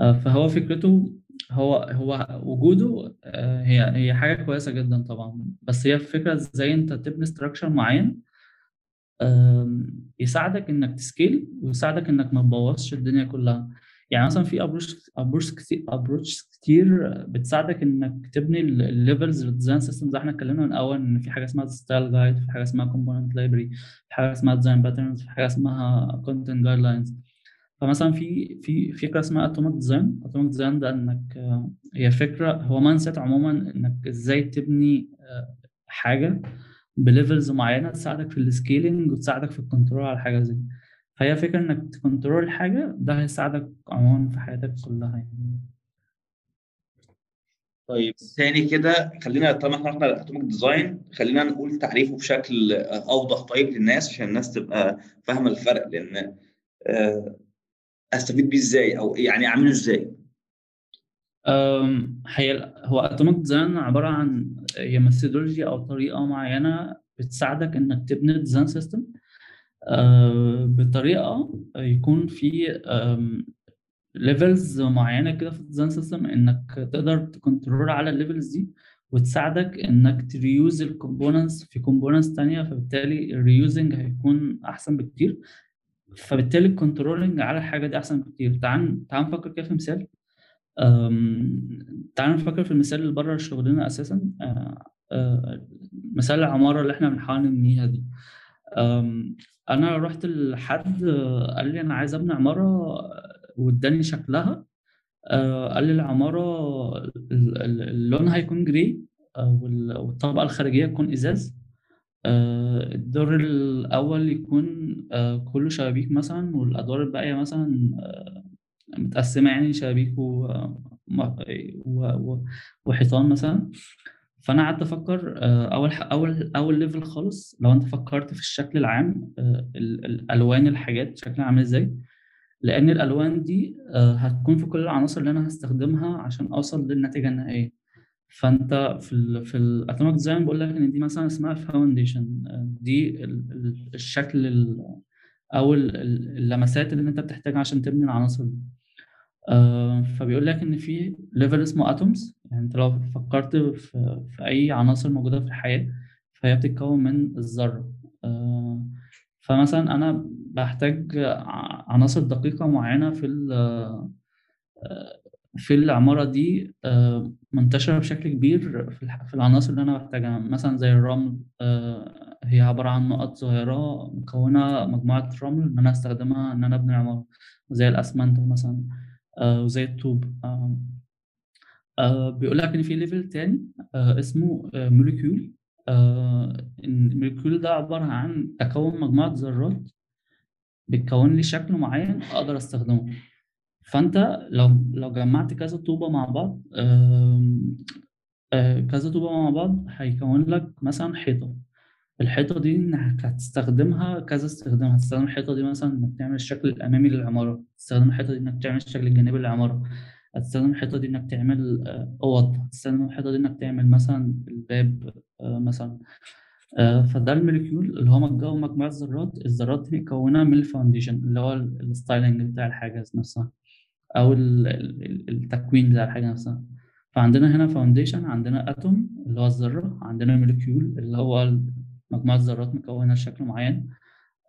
آه، فهو فكرته هو هو وجوده آه، هي هي حاجة كويسة جدا طبعا. بس هي الفكرة إزاي أنت تبني structure معين يساعدك إنك ت scale ويساعدك إنك ما تبوظش الدنيا كلها. يعني مثلا في approach approach كتير approach كتير بتساعدك إنك تبني ال levels لل design system زي إحنا اتكلمنا من اول إن في حاجة اسمها style guide في حاجة اسمها component library في حاجة اسمها design patterns في حاجة اسمها content guidelines فمثلا في في فكره اسمها atomic design atomic design ده إنك آه، هي فكرة هو mind عموما إنك إزاي تبني آه، حاجة ب levels معينة تساعدك في ال scaling وتساعدك في ال control على حاجة زي فهي فكرة إنك ت control حاجة ده هيساعدك عموما في حياتك كلها يعني. طيب تاني كده خلينا طالما إحنا رحنا لل atomic design خلينا نقول تعريفه بشكل أوضح طيب للناس عشان الناس تبقى فاهمة الفرق لأن آه، أستفيد بيه إزاي؟ أو يعني أعمله إزاي؟ هي هو atomic design عبارة عن هي methodology أو طريقة معينة بتساعدك إنك تبني design system بطريقة يكون في levels معينة كده في ال design system إنك تقدر ت control على ال levels دي وتساعدك إنك ت reuse ال components في components تانية فبالتالي ال reusing هيكون أحسن بكتير. فبالتالي الكنترولنج على الحاجة دي أحسن بكتير. تعال تعال نفكر كده في مثال. تعال نفكر في المثال اللي بره شغلنا أساسا. أه، أه، مثال العمارة اللي إحنا بنحاول نبنيها دي. أنا رحت لحد قال لي أنا عايز أبني عمارة واداني شكلها. أه، قال لي العمارة ال- ال- لونها هيكون وال- والطبقة الخارجية تكون إزاز. أه، الدور الأول يكون أه، كله شبابيك مثلا والأدوار الباقية مثلا أه، متقسمة يعني شبابيك. وحيطان مثلا فأنا قعدت أفكر آه، أول. أول أول ليفل خالص لو أنت فكرت في الشكل العام آه، ال- الألوان الحاجات شكلها عامل إزاي لأن الألوان دي آه، هتكون في كل العناصر اللي أنا هستخدمها عشان أوصل للنتيجة النهائية فأنت في ال... في ال atomic design بقول لك إن دي مثلا اسمها foundation. دي ال... ال- الشكل ال- اللمسات اللي أنت بتحتاجها عشان تبني العناصر دي. آه، فبيقول لك ان في level اسمه atoms يعني انت لو فكرت في, في اي عناصر موجودة في الحياة فهي بتتكون من الذرة. آه، فمثلا أنا بحتاج عناصر دقيقة معينة في في العمارة دي آه، منتشرة بشكل كبير في العناصر اللي أنا بحتاجها. مثلا زي الرمل آه، هي عبارة عن نقط صغيرة مكونة مجموعة رمل إن أنا أستخدمها إن أنا أبني عمارة زي الأسمنت مثلا آه، وزي الطوب بيقول لك إن في level تاني اسمه molecule ال molecule ده عبارة عن تكون مجموعة ذرات بتكون لي شكل معين أقدر أستخدمه. فانت لو لو جمعت كذا طوبة مع بعض آه، كذا طوبة مع بعض هيكون لك مثلا حيطة. الحيطة دي إنك هتستخدمها كذا استخدام. هتستخدم الحيطة دي مثلا إنك تعمل الشكل الأمامي للعمارة. تستخدم الحيطة دي إنك تعمل الشكل الجانبي للعمارة. هتستخدم الحيطة دي إنك تعمل آه، أوض. هتستخدم الحيطة دي إنك تعمل مثلا الباب آه، مثلا. فده ال molecule اللي هو مجموعة ذرات الذرات. دي مكونة من ال foundation اللي هو ال- ال styling بتاع الحاجة نفسها. ال- التكوين بتاع الحاجة نفسها. فعندنا هنا foundation عندنا atom اللي هو الذرة عندنا molecule اللي هو مجموعة ذرات مكونة بشكل معين.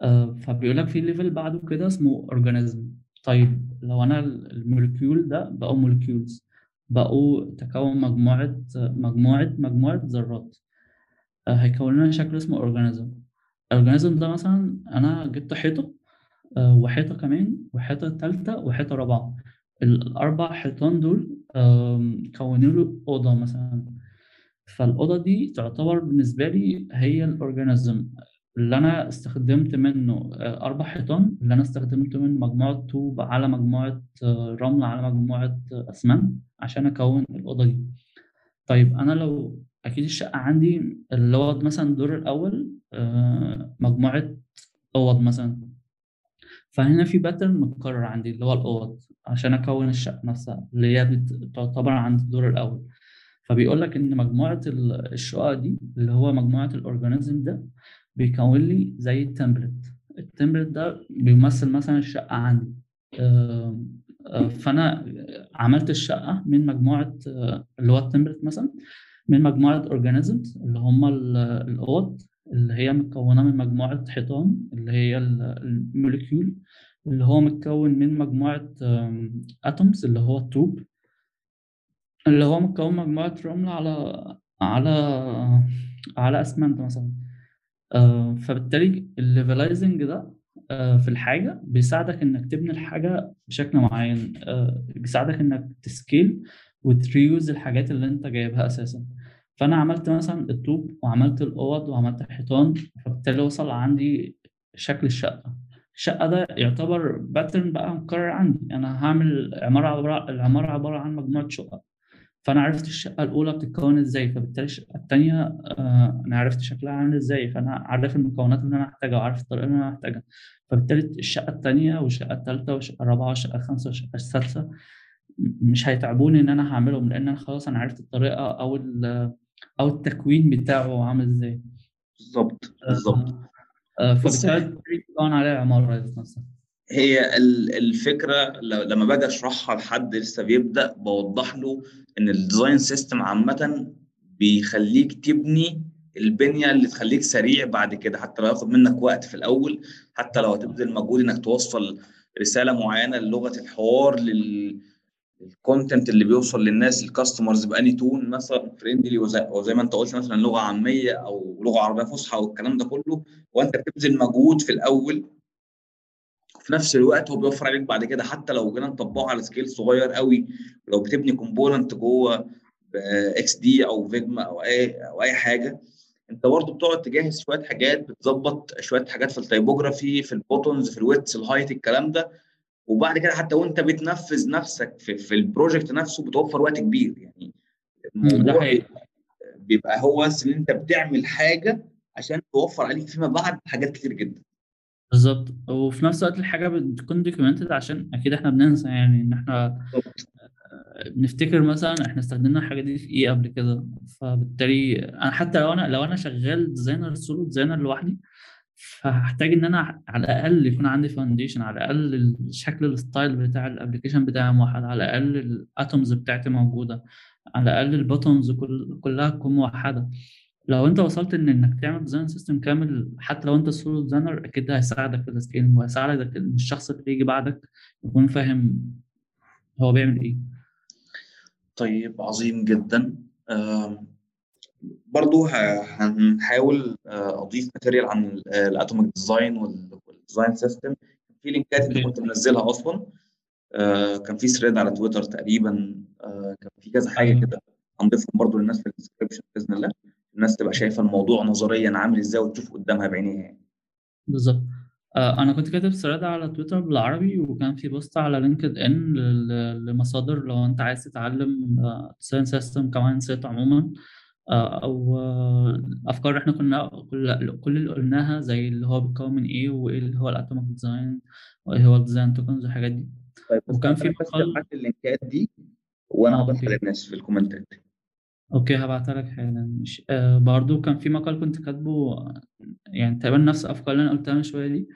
آه، فبيقول لك في level بعده كده اسمه organism طيب لو أنا ال- ال molecule ده بقوا molecules بقوا تكون مجموعة مجموعة مجموعة ذرات. آه، هيكون لنا شكل اسمه organism ال organism ده مثلا أنا جبت حيطة آه، وحيطة كمان وحيطة ثالثه وحيطة رابعة. الأربع حيطان دول كونوا له أوضة مثلا. فالأوضة دي تعتبر بالنسبة لي هي ال organism. اللي أنا استخدمت منه آه، أربع حيطان اللي أنا استخدمت منه مجموعة طوب على مجموعة آه، رمل على مجموعة آه، أسمنت عشان أكون الأوضة دي. طيب أنا لو أكيد الشقة عندي اللي هو مثلا الدور الأول مجموعة أوض مثلا. فهنا في pattern متكرر عندي اللي هو الأوض عشان أكون الشقة نفسها اللي هي تعتبر عند الدور الأول. فبيقول لك إن مجموعة ال- الشقق دي اللي هو مجموعة ال organism ده بيكون لي زي ال template ال template ده بيمثل مثلا الشقة عندي. آه، فأنا عملت الشقة من مجموعة آه، اللي هو ال template مثلا من مجموعة organisms اللي هم ال- الأوض. اللي هي متكونه من مجموعة حيطان اللي هي ال- ال molecule اللي هو متكون من مجموعة atoms اللي هو الطوب اللي هو مكون مجموعة رمل على على على أسمنت مثلا. آه، فبالتالي ال levelizing ده آه، في الحاجة بيساعدك إنك تبني الحاجة بشكل معين. آه، بيساعدك إنك ت scale وت reuse الحاجات اللي أنت جايبها أساسا. فأنا عملت مثلا الطوب وعملت الأوض وعملت الحيطان فبالتالي وصل عندي شكل الشقة. الشقة ده يعتبر pattern بقى مكرر عندي أنا هعمل عمارة عبارة العمارة عبارة عن مجموعة شقق. فأنا عرفت الشقة الأولى بتتكون إزاي فبالتالي الشقة الثانية آه أنا عرفت شكلها عامل إزاي فأنا عارف المكونات اللي أنا محتاجها وعارف الطريقة اللي أنا محتاجها فبالتالي الشقة الثانية والشقة الثالثه والشقة الرابعة والشقة الخامسة والشقة السادسة مش هيتعبوني إن أنا هعملهم لأن أنا خلاص أنا عرفت الطريقة أو أو التكوين بتاعه عامل إزاي. بالظبط بالظبط. آه بص فبالتالي بتكون عليها عمارة نفسها هي ال- الفكرة لما باجي أشرحها لحد لسه بيبدأ بوضح له إن ال design system عامة بيخليك تبني البنية اللي تخليك سريع بعد كده حتى لو ياخد منك وقت في الأول حتى لو هتبذل مجهود إنك توصل رسالة معينة للغة الحوار لل ال content اللي بيوصل للناس ال customers بأني tone مثلا friendly وزي, ما أنت قلت مثلا لغة عامية أو لغة عربية فصحى والكلام ده كله وأنت بتبذل مجهود في الأول وفي نفس الوقت هو بيوفر عليك بعد كده حتى لو جينا نطبقه على scale صغير قوي لو بتبني component جوه XD أو Figma أو اي أو أي حاجة أنت برضه بتقعد تجهز شوية حاجات بتظبط شوية حاجات في ال typography في ال buttons في ال widths ال height الكلام ده وبعد كده حتى وانت بتنفذ نفسك في, في ال project نفسه بتوفر وقت كبير. يعني ده الموضوع بيبقى هو بس إن أنت بتعمل حاجة عشان توفر عليك فيما بعد حاجات كتير جدا. بالظبط. وفي نفس الوقت الحاجة بتكون documented عشان أكيد إحنا بننسى يعني إن إحنا بنفتكر مثلا إحنا استخدمنا الحاجة دي في إيه قبل كده. فبالتالي أنا حتى لو أنا لو أنا شغال designer solo designer لوحدي فهحتاج إن أنا على الأقل يكون عندي foundation على الأقل الشكل ال style بتاع ال application بتاعي موحد على الأقل ال atoms بتاعتي موجودة على الأقل ال buttons كل كلها تكون موحدة. لو أنت وصلت إن إنك تعمل design system كامل حتى لو أنت solo designer أكيد هيساعدك في ال scaling وهيساعدك إن الشخص اللي يجي بعدك يكون فاهم هو بيعمل إيه. طيب عظيم جدا. برضو هنحاول آه، أضيف material عن ال atomic design وال design system في لينكات انت كنت منزلها أصلا. آه، كان في thread على تويتر تقريبا آه، كان في كذا حاجة أيوه. كده. هنضيفهم برضو للناس في ال description بإذن الله. الناس تبقى شايفة الموضوع نظريا عامل إزاي وتشوف قدامها بعينيها يعني. بالظبط. أنا كنت كاتب thread على تويتر بالعربي وكان في post على LinkedIn ل- لمصادر لو أنت عايز تتعلم design system كمان set عموما. آه، أو آه، أفكار إحنا كنا كل كل اللي قلناها زي اللي هو بيتكون من إيه وإيه اللي هو ال atomic design وإيه هو ال design tokens والحاجات دي. طيب وكان في مقال تبعت لي اللينكات دي وأنا آه هبعتها للناس في الكومنتات. okay هبعتها لك حالا. مش آه برضو كان في مقال كنت كاتبه آه، يعني تقريبا نفس الأفكار اللي أنا قلتها من شوية دي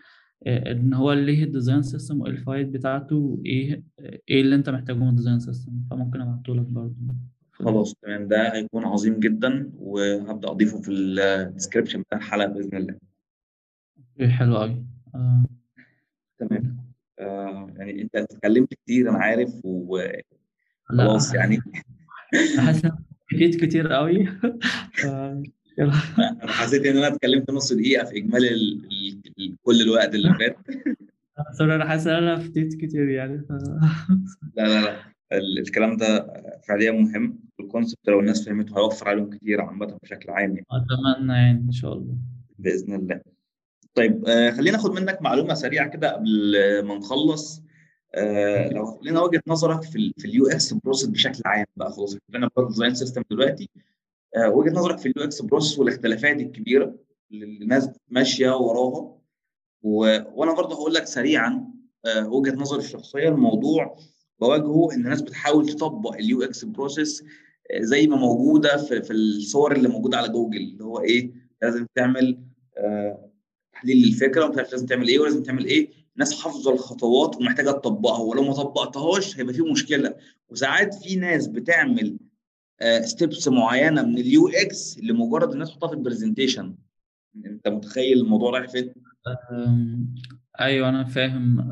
آه إن هو ليه ال design system وإيه الفايد بتاعته وإيه إيه اللي أنت محتاجه من ال design system فممكن أبعته لك برضو. خلاص تمام. ده هيكون عظيم جدا وهبدأ أضيفه في ال description بتاع الحلقة بإذن الله. إيه حلو قوي آه. تمام. آه يعني أنت اتكلمت كتير أنا عارف وخلاص لا يعني. أنا حاسس ان حكيت كتير قوي يلا. أنا حسيت إن أنا اتكلمت نص دقيقة في إجمالي ال- ال- ال- كل الوقت اللي فات. sorry أنا حاسس إن أنا فتيت كتير يعني. ف... لا لا لا. الكلام ده فعليا مهم. ال concept لو الناس فهمته هيوفر عليهم كتير عامة بشكل عام يعني. أتمنى يعني إن شاء الله. بإذن الله. طيب آه خلينا ناخد منك معلومة سريعة كده قبل ما نخلص. آه لو هتقول لنا وجهة نظرك في في ال UX process بشكل عام بقى خلاص. اتكلمنا بقى design system دلوقتي. آه وجهة نظرك في ال UX process والاختلافات الكبيرة اللي الناس ماشية وراها. و... وأنا برضه هقول لك سريعا وجهة نظري الشخصية الموضوع بواجهه إن الناس بتحاول تطبق ال UX process زي ما موجودة في, في الصور اللي موجودة على جوجل اللي هو إيه لازم تعمل آه تحليل للفكرة ومش عارف لازم تعمل إيه ولازم تعمل إيه. الناس حافظة الخطوات ومحتاجة تطبقها ولو ما طبقتهاش هيبقى في مشكلة. وساعات في ناس بتعمل steps معينة من ال UX لمجرد الناس تحطها في ال presentation أنت متخيل الموضوع رايح فين؟ أيوه أنا فاهم.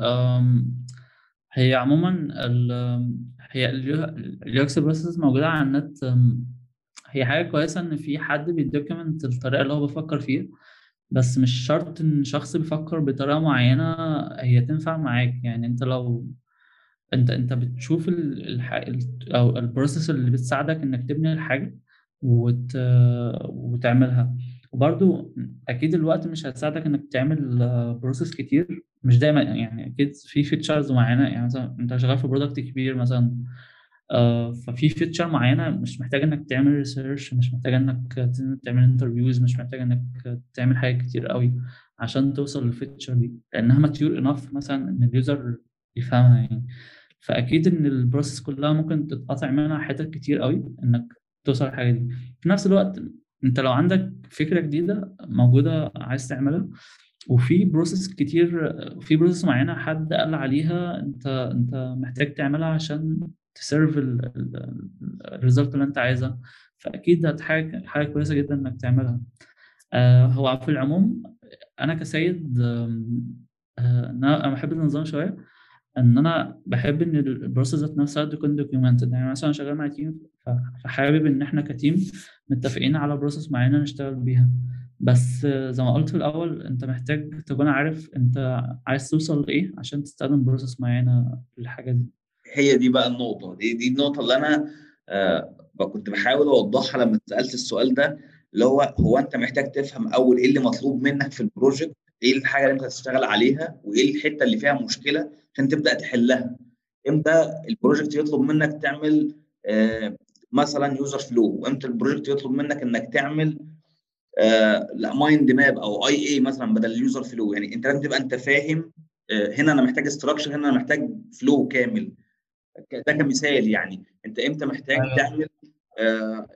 هي عموما ال UX process موجودة على النت هي حاجة كويسة إن في حد بي document الطريقة اللي هو بيفكر فيها بس مش شرط إن شخص بيفكر بطريقة معينة هي تنفع معاك. يعني أنت لو أنت أنت بتشوف ال- الح... ال- أو ال process اللي بتساعدك إنك تبني الحاجة وت... وتعملها. وبرضو أكيد الوقت مش هيساعدك إنك تعمل process كتير. مش دايما يعني أكيد في features معينة يعني مثلا أنت شغال في product كبير مثلا آه، ففي feature معينة مش محتاج إنك تعمل research مش محتاج إنك تعمل interviews مش محتاج إنك تعمل حاجات كتير قوي عشان توصل لل feature دي. لأنها mature enough مثلا إن ال user يفهمها يعني. فأكيد إن ال process كلها ممكن تتقطع منها حتت كتير قوي إنك توصل للحاجة دي. في نفس الوقت أنت لو عندك فكرة جديدة موجودة عايز تعملها وفي process كتير في process معينة حد قال عليها انت انت محتاج تعملها عشان تserve ال result اللي انت عايزها. فأكيد هتحاجه حاجة كويسة جدا إنك تعملها. آه هو في العموم أنا كسيد آه أنا بحب النظام شوية. إن أنا بحب إن ال process ذات نفسها تكون documented يعني مثلا شغال مع team فحابب إن إحنا ك team متفقين على process معينة نشتغل بيها. بس زي ما قلت في الأول أنت محتاج تكون عارف أنت عايز توصل لإيه عشان تستخدم process معينة للحاجة دي. هي دي بقى النقطة. دي دي النقطة اللي أنا آه كنت بحاول أوضحها لما سألت السؤال ده اللي هو هو أنت محتاج تفهم أول إيه اللي مطلوب منك في ال project إيه الحاجة اللي أنت هتشتغل عليها؟ وإيه الحتة اللي فيها مشكلة عشان تبدأ تحلها؟ إمتى ال project يطلب منك تعمل آه مثلا user flow وإمتى ال project يطلب منك إنك تعمل mind map أو IA مثلا بدل ال user flow يعني أنت لازم تبقى أنت فاهم آه هنا أنا محتاج structure هنا أنا محتاج flow كامل. ده كمثال يعني. أنت إمتى محتاج أيوه. تعمل آه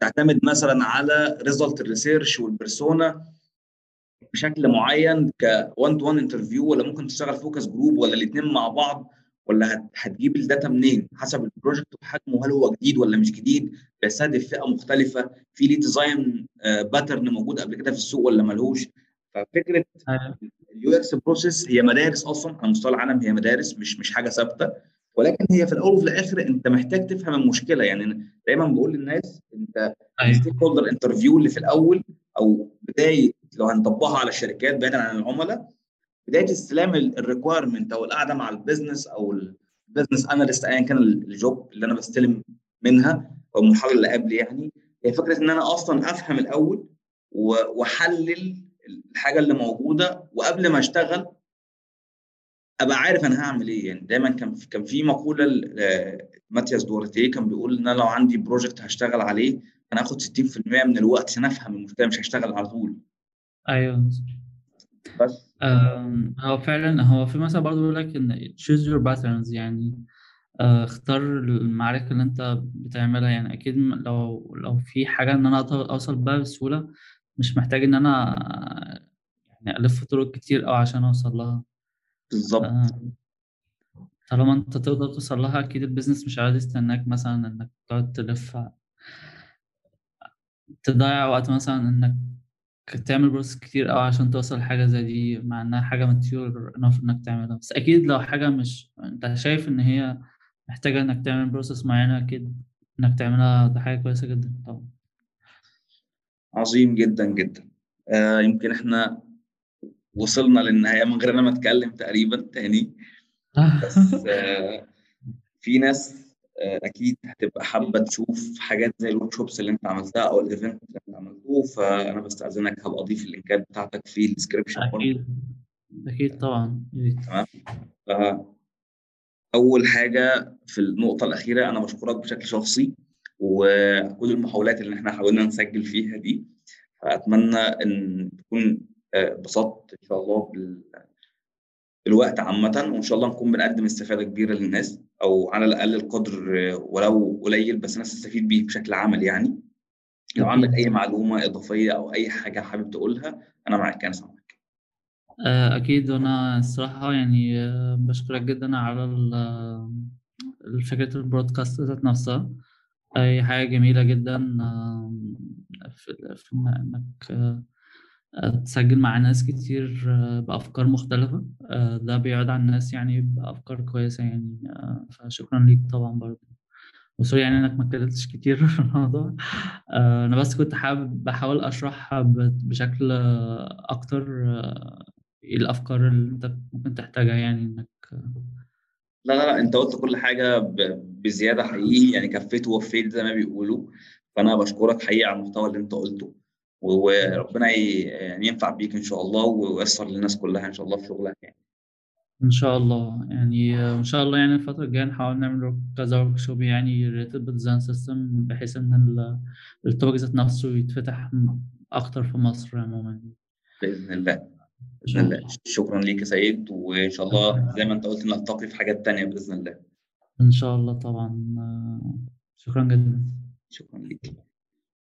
تعتمد مثلا على result ال research وال persona بشكل معين ك 1 to 1 interview ولا ممكن تشتغل focus group ولا الاثنين مع بعض. ولا هت- هتجيب ال data منين؟ حسب ال project وحجمه هل هو جديد ولا مش جديد؟ بيستهدف فئة مختلفة. في ليه design pattern موجود قبل كده في السوق ولا ملهوش؟ ففكرة ال UX process هي مدارس أصلا على مستوى العالم هي مدارس مش مش حاجة ثابتة. ولكن هي في الأول وفي الآخر أنت محتاج تفهم المشكلة. يعني دايما بقول للناس أنت ال stakeholder interview اللي في الأول أو بداية لو هنطبقها على الشركات بعيدا عن العملاء بداية استلام ال requirement أو القعده مع ال business أو ال business analyst ايا كان ال job اللي أنا بستلم منها أو المحاضرة اللي قبل يعني هي فكرة إن أنا أصلا أفهم الأول وأحلل الحاجة اللي موجودة وقبل ما أشتغل أبقى عارف أنا هعمل إيه. يعني دايما كان كان في مقولة ل- ماتياس دورتيه كان بيقول إن أنا لو عندي بروجكت هشتغل عليه أنا هاخد 60% من الوقت عشان أفهم المشكلة مش هشتغل على طول. أيوه بس. هو فعلا هو في مثلا برضه بيقول لك إن choose your patterns يعني آه، اختار المعارك اللي أنت بتعملها. يعني أكيد لو لو في حاجة إن أنا أوصل بها بسهولة مش محتاج إن أنا يعني ألف طرق كتير أوي عشان أوصل لها. بالظبط. آه، طالما أنت تقدر توصل لها أكيد ال business مش عايز يستناك مثلا إنك تقعد تلف تضيع وقت مثلا إنك تعمل process كتير أوي عشان توصل لحاجة زي دي مع إنها حاجة mature enough إنك تعملها. بس أكيد لو حاجة مش أنت شايف إن هي محتاجة إنك تعمل process معينة أكيد إنك تعملها ده حاجة كويسة جدا طبعا. عظيم جدا جدا. آه يمكن إحنا وصلنا للنهاية من غير أنا ما أتكلم تقريبا تاني. بس آه في ناس آه أكيد هتبقى حابة تشوف حاجات زي ال workshops اللي أنت عملتها أو ال event اللي أنت عملته فأنا بستأذنك هبقى أضيف اللينكات بتاعتك في ال description أكيد أكيد طبعا. تمام؟ أول حاجة في النقطة الأخيرة أنا بشكرك بشكل شخصي وكل المحاولات اللي إحنا حاولنا نسجل فيها دي فأتمنى إن تكون آه، اتبسطت إن شاء الله بال- بالوقت عامة وإن شاء الله نكون بنقدم استفادة كبيرة للناس. أو على الأقل القدر آه، ولو قليل بس الناس تستفيد بيه بشكل عملي يعني. لو عندك أكيد. أي معلومة إضافية أو أي حاجة حابب تقولها أنا معاك أنا سامعك. آه، أكيد. وأنا الصراحة يعني آه، بشكرك جدا على ال- فكرة البرودكاست ذات نفسها. هي حاجة جميلة جدا في آه، تسجل مع ناس كتير آه، بأفكار مختلفة. آه، ده بيعود على الناس يعني بأفكار كويسة يعني. آه، فشكرا ليك طبعا برضه. وسوري يعني إنك ما اتكلمتش كتير في الموضوع. أنا بس كنت حابب بحاول أشرح ب- بشكل أكتر آه، إيه الأفكار اللي أنت ممكن تحتاجها يعني إنك لا لا لا أنت قلت كل حاجة بزيادة حقيقي يعني كفيت ووفيت زي ما بيقولوا. فأنا بشكرك حقيقي على المحتوى اللي أنت قلته. وربنا يعني ينفع بيك إن شاء الله وييسر للناس كلها إن شاء الله في شغلها يعني. إن شاء الله. يعني إن شاء الله يعني الفترة الجاية نحاول نعمل كذا workshop يعني related بال design system بحيث ال- التوبيك ذات نفسه يتفتح أكتر في مصر عموما. بإذن الله. بإذن الله. شكرا ليك يا سيد وإن شاء الله زي ما أنت قلت نلتقي في حاجات تانية بإذن الله. إن شاء الله طبعا. شكرا جدا. شكرا ليك.